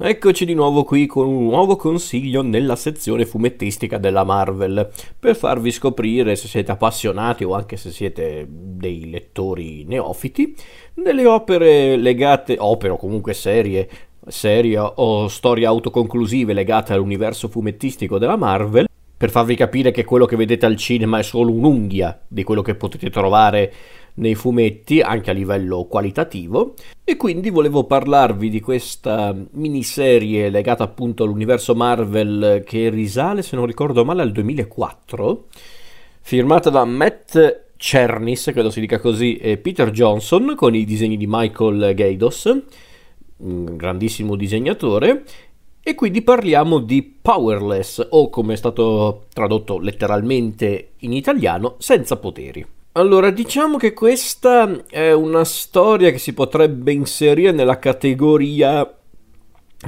Eccoci di nuovo qui con un nuovo consiglio nella sezione fumettistica della Marvel. Per farvi scoprire se siete appassionati o anche se siete dei lettori neofiti delle opere legate, opere o comunque serie, serie o storie autoconclusive legate all'universo fumettistico della Marvel per farvi capire che quello che vedete al cinema è solo un'unghia di quello che potete trovare nei fumetti anche a livello qualitativo e quindi volevo parlarvi di questa miniserie legata appunto all'universo Marvel che risale se non ricordo male al 2004 firmata da Matt Cernis, credo si dica così, e Peter Johnson con i disegni di Michael Gaidos, un grandissimo disegnatore, e quindi parliamo di Powerless, o come è stato tradotto letteralmente in italiano, senza poteri. Allora, diciamo che questa è una storia che si potrebbe inserire nella categoria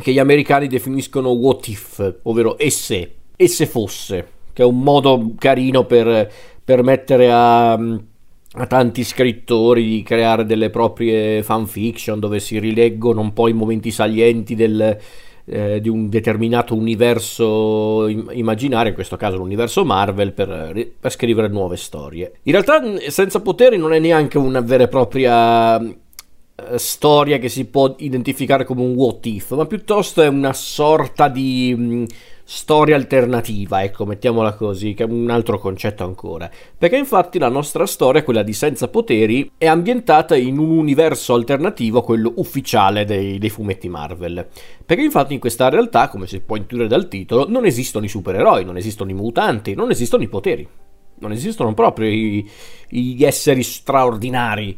che gli americani definiscono what if, ovvero e se, e se fosse, che è un modo carino per permettere a, a tanti scrittori di creare delle proprie fanfiction dove si rileggono un po' i momenti salienti del, eh, di un determinato universo immaginario, in questo caso l'universo Marvel, per, per, scrivere nuove storie. In realtà senza poteri non è neanche una vera e propria eh, storia che si può identificare come un what if, ma piuttosto è una sorta di mh, storia alternativa, ecco, mettiamola così, che è un altro concetto ancora. Perché infatti la nostra storia, quella di Senza Poteri, è ambientata in un universo alternativo a quello ufficiale dei, dei fumetti Marvel. Perché infatti in questa realtà, come si può intuire dal titolo, non esistono i supereroi, non esistono i mutanti, non esistono i poteri. Non esistono proprio i, gli esseri straordinari.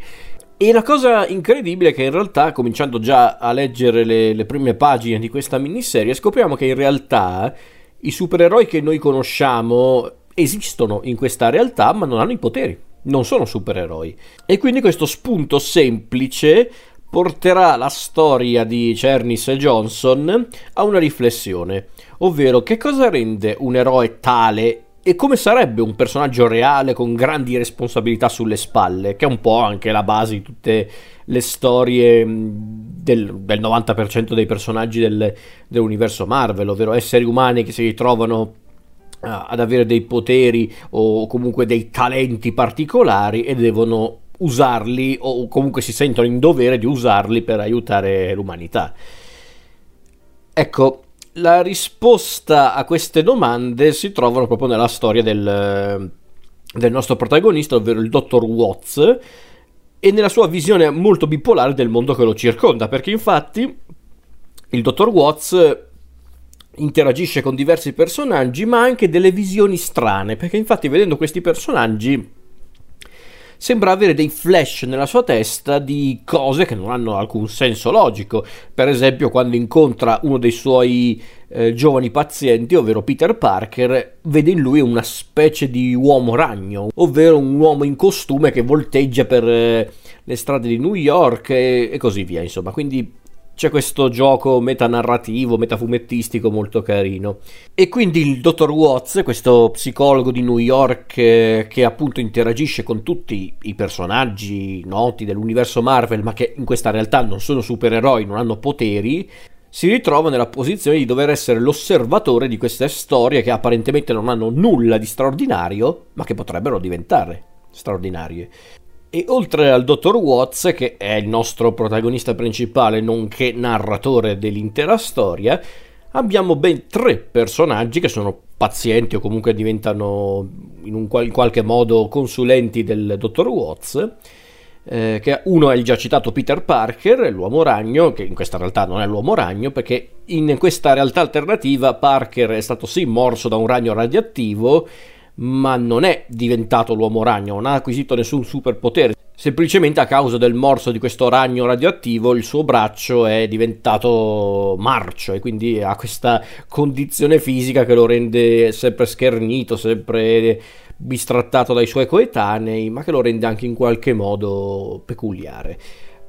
E la cosa incredibile è che in realtà, cominciando già a leggere le, le prime pagine di questa miniserie, scopriamo che in realtà i supereroi che noi conosciamo esistono in questa realtà, ma non hanno i poteri, non sono supereroi. E quindi questo spunto semplice porterà la storia di Cernis e Johnson a una riflessione, ovvero che cosa rende un eroe tale e come sarebbe un personaggio reale con grandi responsabilità sulle spalle, che è un po' anche la base di tutte le storie del, del 90% dei personaggi del, dell'universo Marvel, ovvero esseri umani che si ritrovano ad avere dei poteri o comunque dei talenti particolari e devono usarli o comunque si sentono in dovere di usarli per aiutare l'umanità. Ecco, la risposta a queste domande si trovano proprio nella storia del, del nostro protagonista, ovvero il dottor Watts, e nella sua visione molto bipolare del mondo che lo circonda, perché infatti il dottor Watts interagisce con diversi personaggi, ma anche delle visioni strane, perché infatti vedendo questi personaggi sembra avere dei flash nella sua testa di cose che non hanno alcun senso logico. Per esempio, quando incontra uno dei suoi eh, giovani pazienti, ovvero Peter Parker, vede in lui una specie di uomo ragno, ovvero un uomo in costume che volteggia per eh, le strade di New York e, e così via. Insomma, quindi c'è questo gioco metanarrativo, metafumettistico molto carino. E quindi il dottor Watts, questo psicologo di New York eh, che appunto interagisce con tutti i personaggi noti dell'universo Marvel, ma che in questa realtà non sono supereroi, non hanno poteri, si ritrova nella posizione di dover essere l'osservatore di queste storie che apparentemente non hanno nulla di straordinario, ma che potrebbero diventare straordinarie. E oltre al dottor Watts, che è il nostro protagonista principale, nonché narratore dell'intera storia, abbiamo ben tre personaggi che sono pazienti o comunque diventano in, in qualche modo consulenti del dottor Watts. Eh, che uno è il già citato Peter Parker, l'uomo ragno, che in questa realtà non è l'uomo ragno, perché in questa realtà alternativa Parker è stato sì morso da un ragno radioattivo, ma non è diventato l'uomo ragno, non ha acquisito nessun superpotere. Semplicemente a causa del morso di questo ragno radioattivo il suo braccio è diventato marcio e quindi ha questa condizione fisica che lo rende sempre schernito, sempre bistrattato dai suoi coetanei, ma che lo rende anche in qualche modo peculiare.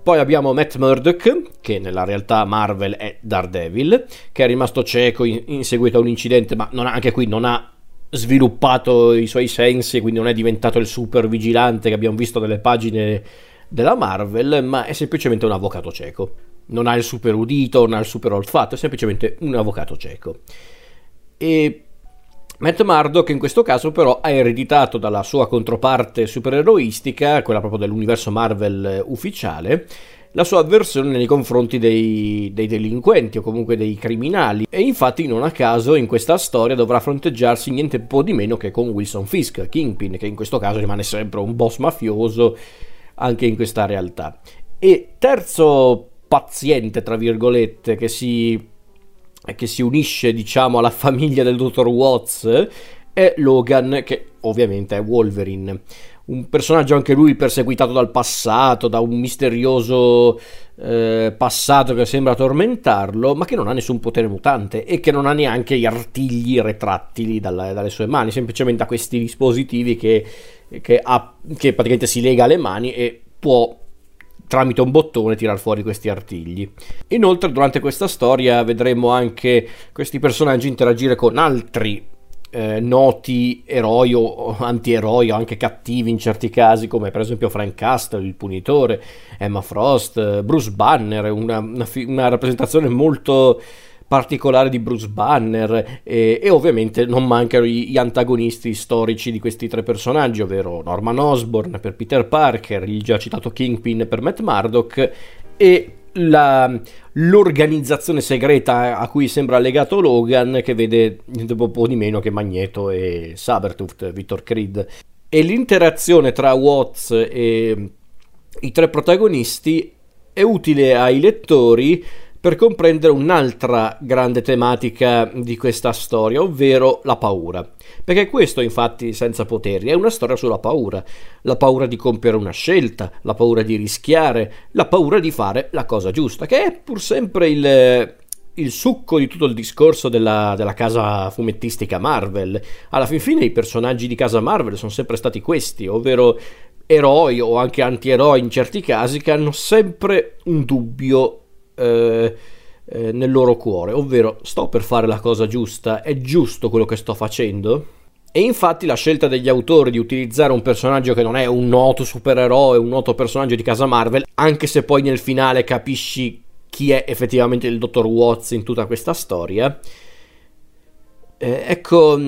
Poi abbiamo Matt Murdock, che nella realtà Marvel è Daredevil, che è rimasto cieco in, in seguito a un incidente, ma ha, anche qui non ha sviluppato i suoi sensi, quindi non è diventato il super vigilante che abbiamo visto nelle pagine della Marvel, ma è semplicemente un avvocato cieco. non ha il super udito, non ha il super olfatto, è semplicemente un avvocato cieco. E Matt Murdock in questo caso però ha ereditato dalla sua controparte supereroistica, quella proprio dell'universo Marvel ufficiale, la sua avversione nei confronti dei, dei, delinquenti o comunque dei criminali e infatti non a caso in questa storia dovrà fronteggiarsi niente po' di meno che con Wilson Fisk, Kingpin, che in questo caso rimane sempre un boss mafioso anche in questa realtà. E terzo paziente, tra virgolette, che si, che si unisce diciamo alla famiglia del dottor Watts è Logan, che ovviamente è Wolverine un personaggio anche lui perseguitato dal passato, da un misterioso eh, passato che sembra tormentarlo, ma che non ha nessun potere mutante e che non ha neanche gli artigli retrattili dalla, dalle sue mani, semplicemente ha questi dispositivi che, che, ha, che praticamente si lega alle mani e può tramite un bottone tirar fuori questi artigli. Inoltre durante questa storia vedremo anche questi personaggi interagire con altri eh, noti eroi o antieroi o anche cattivi in certi casi come per esempio Frank Castle, il punitore, Emma Frost, Bruce Banner, una, una, una rappresentazione molto particolare di Bruce Banner e, e ovviamente non mancano gli, gli, antagonisti storici di questi tre personaggi, ovvero Norman Osborn per Peter Parker, il già citato Kingpin per Matt Murdock e la, l'organizzazione segreta a cui sembra legato Logan, che vede niente po' di meno che Magneto e Sabertooth, Victor Creed. E l'interazione tra Watts e i tre protagonisti è utile ai lettori per comprendere un'altra grande tematica di questa storia, ovvero la paura. Perché questo, infatti, senza poteri, è una storia sulla paura. La paura di compiere una scelta, la paura di rischiare, la paura di fare la cosa giusta, che è pur sempre il, il succo di tutto il discorso della, della, casa fumettistica Marvel. Alla fin fine i personaggi di casa Marvel sono sempre stati questi, ovvero eroi o anche antieroi in certi casi che hanno sempre un dubbio eh, eh, nel loro cuore, ovvero sto per fare la cosa giusta, è giusto quello che sto facendo? E infatti la scelta degli autori di utilizzare un personaggio che non è un noto supereroe, un noto personaggio di casa Marvel, anche se poi nel finale capisci chi è effettivamente il dottor Watts in tutta questa storia, eh, ecco,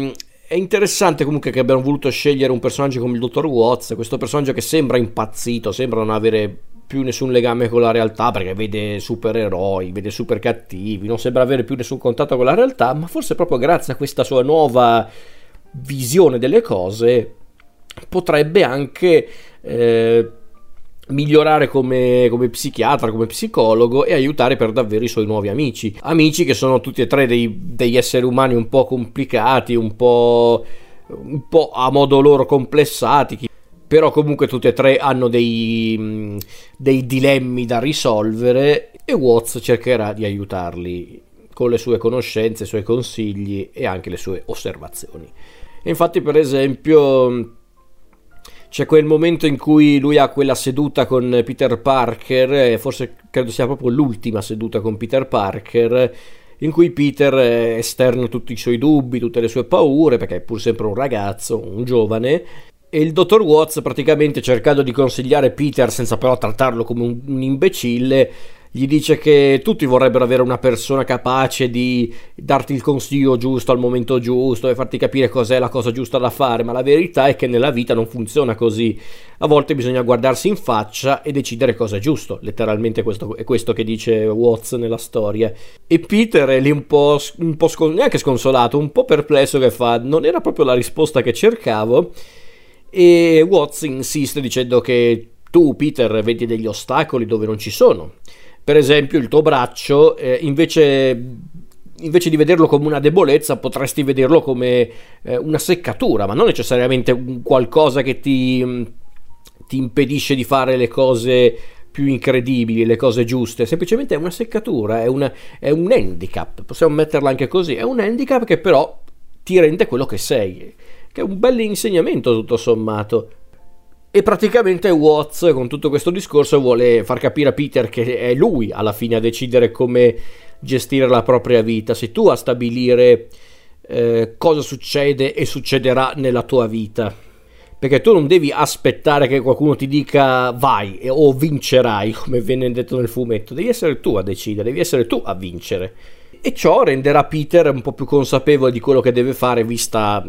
è interessante comunque che abbiano voluto scegliere un personaggio come il dottor Watts, questo personaggio che sembra impazzito, sembra non avere più nessun legame con la realtà perché vede supereroi, vede super cattivi, non sembra avere più nessun contatto con la realtà, ma forse proprio grazie a questa sua nuova visione delle cose potrebbe anche eh, migliorare come, come, psichiatra, come psicologo e aiutare per davvero i suoi nuovi amici. Amici che sono tutti e tre dei, degli esseri umani un po' complicati, un po', un po' a modo loro complessati però comunque tutte e tre hanno dei, mm, dei dilemmi da risolvere e Watts cercherà di aiutarli con le sue conoscenze, i suoi consigli e anche le sue osservazioni. E infatti, per esempio, c'è quel momento in cui lui ha quella seduta con Peter Parker, forse credo sia proprio l'ultima seduta con Peter Parker, in cui Peter esterna tutti i suoi dubbi, tutte le sue paure, perché è pur sempre un ragazzo, un giovane, e il dottor Watts praticamente cercando di consigliare Peter senza però trattarlo come un, un imbecille gli dice che tutti vorrebbero avere una persona capace di darti il consiglio giusto al momento giusto e farti capire cos'è la cosa giusta da fare, ma la verità è che nella vita non funziona così. A volte bisogna guardarsi in faccia e decidere cosa è giusto, letteralmente questo, è questo che dice Watts nella storia. E Peter è lì un po', un po scon- neanche sconsolato, un po' perplesso che fa, non era proprio la risposta che cercavo e Watts insiste dicendo che tu, Peter, vedi degli ostacoli dove non ci sono. Per esempio, il tuo braccio, eh, invece, invece, di vederlo come una debolezza, potresti vederlo come eh, una seccatura, ma non necessariamente qualcosa che ti, ti impedisce di fare le cose più incredibili, le cose giuste, semplicemente è una seccatura, è, una, è un handicap, possiamo metterla anche così, è un handicap che però ti rende quello che sei che è un bel insegnamento tutto sommato. E praticamente Watts con tutto questo discorso vuole far capire a Peter che è lui alla fine a decidere come gestire la propria vita, sei tu a stabilire eh, cosa succede e succederà nella tua vita perché tu non devi aspettare che qualcuno ti dica vai o vincerai, come viene detto nel fumetto, devi essere tu a decidere, devi essere tu a vincere. E ciò renderà Peter un po' più consapevole di quello che deve fare, vista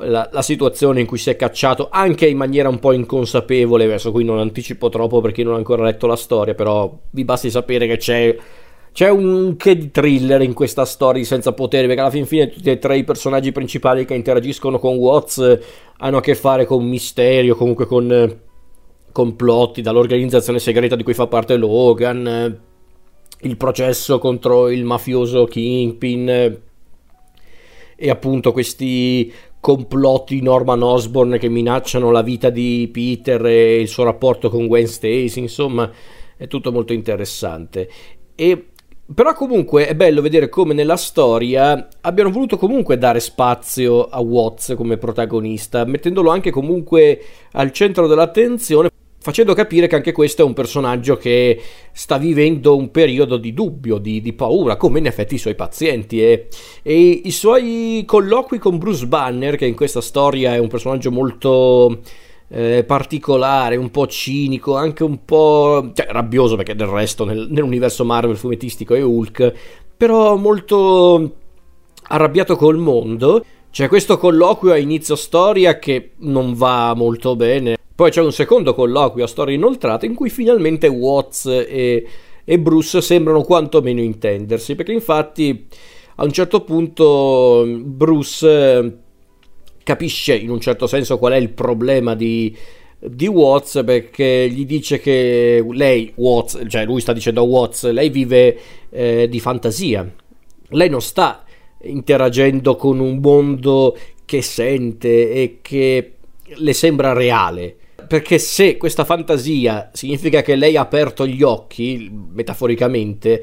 la, la, situazione in cui si è cacciato, anche in maniera un po' inconsapevole, verso cui non anticipo troppo perché non ho ancora letto la storia, però vi basti sapere che c'è c'è un che di thriller in questa storia senza poteri, perché alla fin fine tutti e tre i personaggi principali che interagiscono con Watts eh, hanno a che fare con misterio, comunque con eh, complotti dall'organizzazione segreta di cui fa parte Logan, eh, il processo contro il mafioso Kingpin e appunto questi complotti di Norman Osborn che minacciano la vita di Peter e il suo rapporto con Gwen Stacy, insomma è tutto molto interessante. E però comunque è bello vedere come nella storia abbiano voluto comunque dare spazio a Watts come protagonista, mettendolo anche comunque al centro dell'attenzione, facendo capire che anche questo è un personaggio che sta vivendo un periodo di dubbio, di, di paura, come in effetti i suoi pazienti. E, e i suoi colloqui con Bruce Banner, che in questa storia è un personaggio molto eh, particolare, un po' cinico, anche un po' cioè, rabbioso perché del resto nel, nell'universo Marvel fumettistico è Hulk, però molto arrabbiato col mondo. C'è questo colloquio a inizio storia che non va molto bene. Poi c'è un secondo colloquio a storia inoltrata in cui finalmente Watts e, e Bruce sembrano quantomeno intendersi, perché infatti a un certo punto Bruce capisce in un certo senso qual è il problema di, di Watts perché gli dice che lei, Watts, cioè lui sta dicendo a Watts, lei vive eh, di fantasia, lei non sta interagendo con un mondo che sente e che le sembra reale. Perché se questa fantasia significa che lei ha aperto gli occhi, metaforicamente,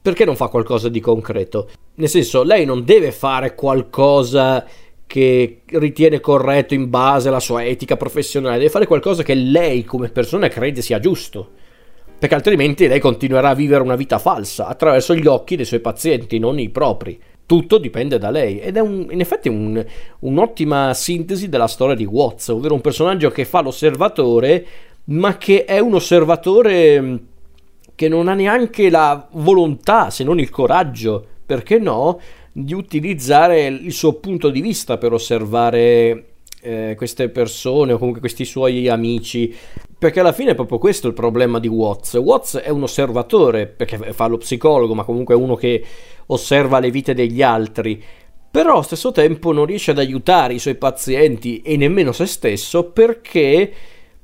perché non fa qualcosa di concreto? Nel senso, lei non deve fare qualcosa che ritiene corretto in base alla sua etica professionale, deve fare qualcosa che lei come persona crede sia giusto. Perché altrimenti lei continuerà a vivere una vita falsa attraverso gli occhi dei suoi pazienti, non i propri. Tutto dipende da lei. Ed è un, in effetti un, un'ottima sintesi della storia di Watts, ovvero un personaggio che fa l'osservatore, ma che è un osservatore mm, che non ha neanche la volontà, se non il coraggio, perché no, di utilizzare il suo punto di vista per osservare eh, queste persone o comunque questi suoi amici. Perché alla fine è proprio questo il problema di Watts. Watts è un osservatore, perché fa lo psicologo, ma comunque è uno che osserva le vite degli altri. Però allo stesso tempo non riesce ad aiutare i suoi pazienti e nemmeno se stesso perché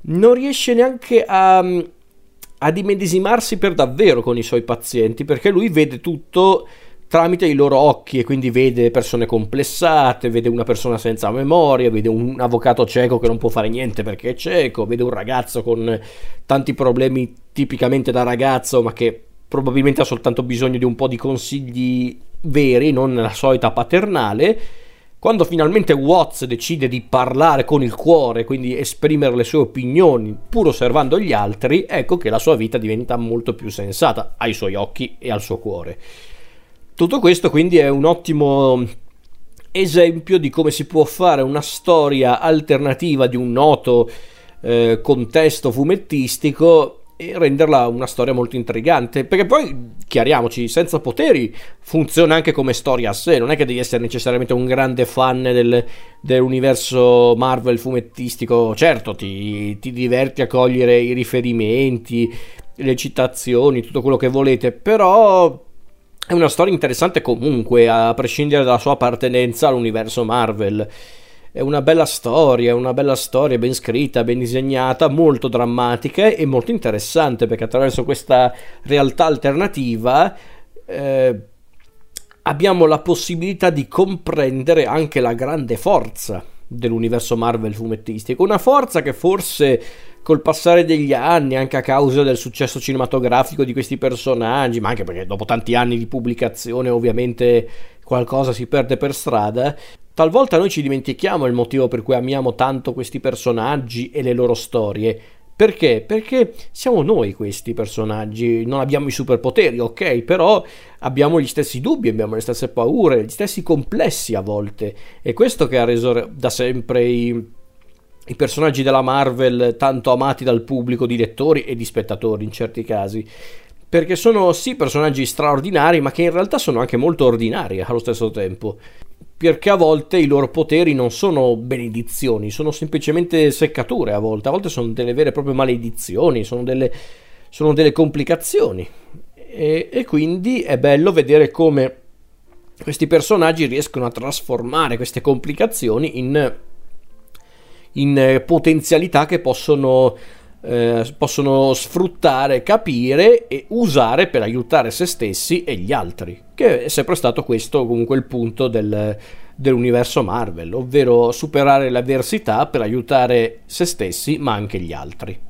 non riesce neanche a, ad immedesimarsi per davvero con i suoi pazienti, perché lui vede tutto tramite i loro occhi e quindi vede persone complessate, vede una persona senza memoria, vede un avvocato cieco che non può fare niente perché è cieco, vede un ragazzo con tanti problemi tipicamente da ragazzo ma che probabilmente ha soltanto bisogno di un po' di consigli veri, non la solita paternale. Quando finalmente Watts decide di parlare con il cuore, quindi esprimere le sue opinioni pur osservando gli altri, ecco che la sua vita diventa molto più sensata ai suoi occhi e al suo cuore. Tutto questo quindi è un ottimo esempio di come si può fare una storia alternativa di un noto eh, contesto fumettistico e renderla una storia molto intrigante. Perché poi, chiariamoci, senza poteri funziona anche come storia a sé. Non è che devi essere necessariamente un grande fan del, dell'universo Marvel fumettistico. Certo, ti, ti diverti a cogliere i riferimenti, le citazioni, tutto quello che volete, però è una storia interessante comunque, a prescindere dalla sua appartenenza all'universo Marvel. È una bella storia, una bella storia ben scritta, ben disegnata, molto drammatica e molto interessante perché attraverso questa realtà alternativa eh, abbiamo la possibilità di comprendere anche la grande forza dell'universo Marvel fumettistico. Una forza che forse col passare degli anni, anche a causa del successo cinematografico di questi personaggi, ma anche perché dopo tanti anni di pubblicazione ovviamente qualcosa si perde per strada, talvolta noi ci dimentichiamo il motivo per cui amiamo tanto questi personaggi e le loro storie. Perché? Perché siamo noi questi personaggi, non abbiamo i superpoteri, ok, però abbiamo gli stessi dubbi, abbiamo le stesse paure, gli stessi complessi a volte. E questo che ha reso da sempre i i personaggi della Marvel tanto amati dal pubblico di lettori e di spettatori in certi casi. Perché sono sì personaggi straordinari, ma che in realtà sono anche molto ordinari allo stesso tempo. Perché a volte i loro poteri non sono benedizioni, sono semplicemente seccature a volte, a volte sono delle vere e proprie maledizioni, sono delle, sono delle complicazioni. E, e quindi è bello vedere come questi personaggi riescono a trasformare queste complicazioni in in eh, potenzialità che possono, eh, possono sfruttare, capire e usare per aiutare se stessi e gli altri, che è sempre stato questo comunque il punto del, dell'universo Marvel, ovvero superare l'avversità per aiutare se stessi ma anche gli altri.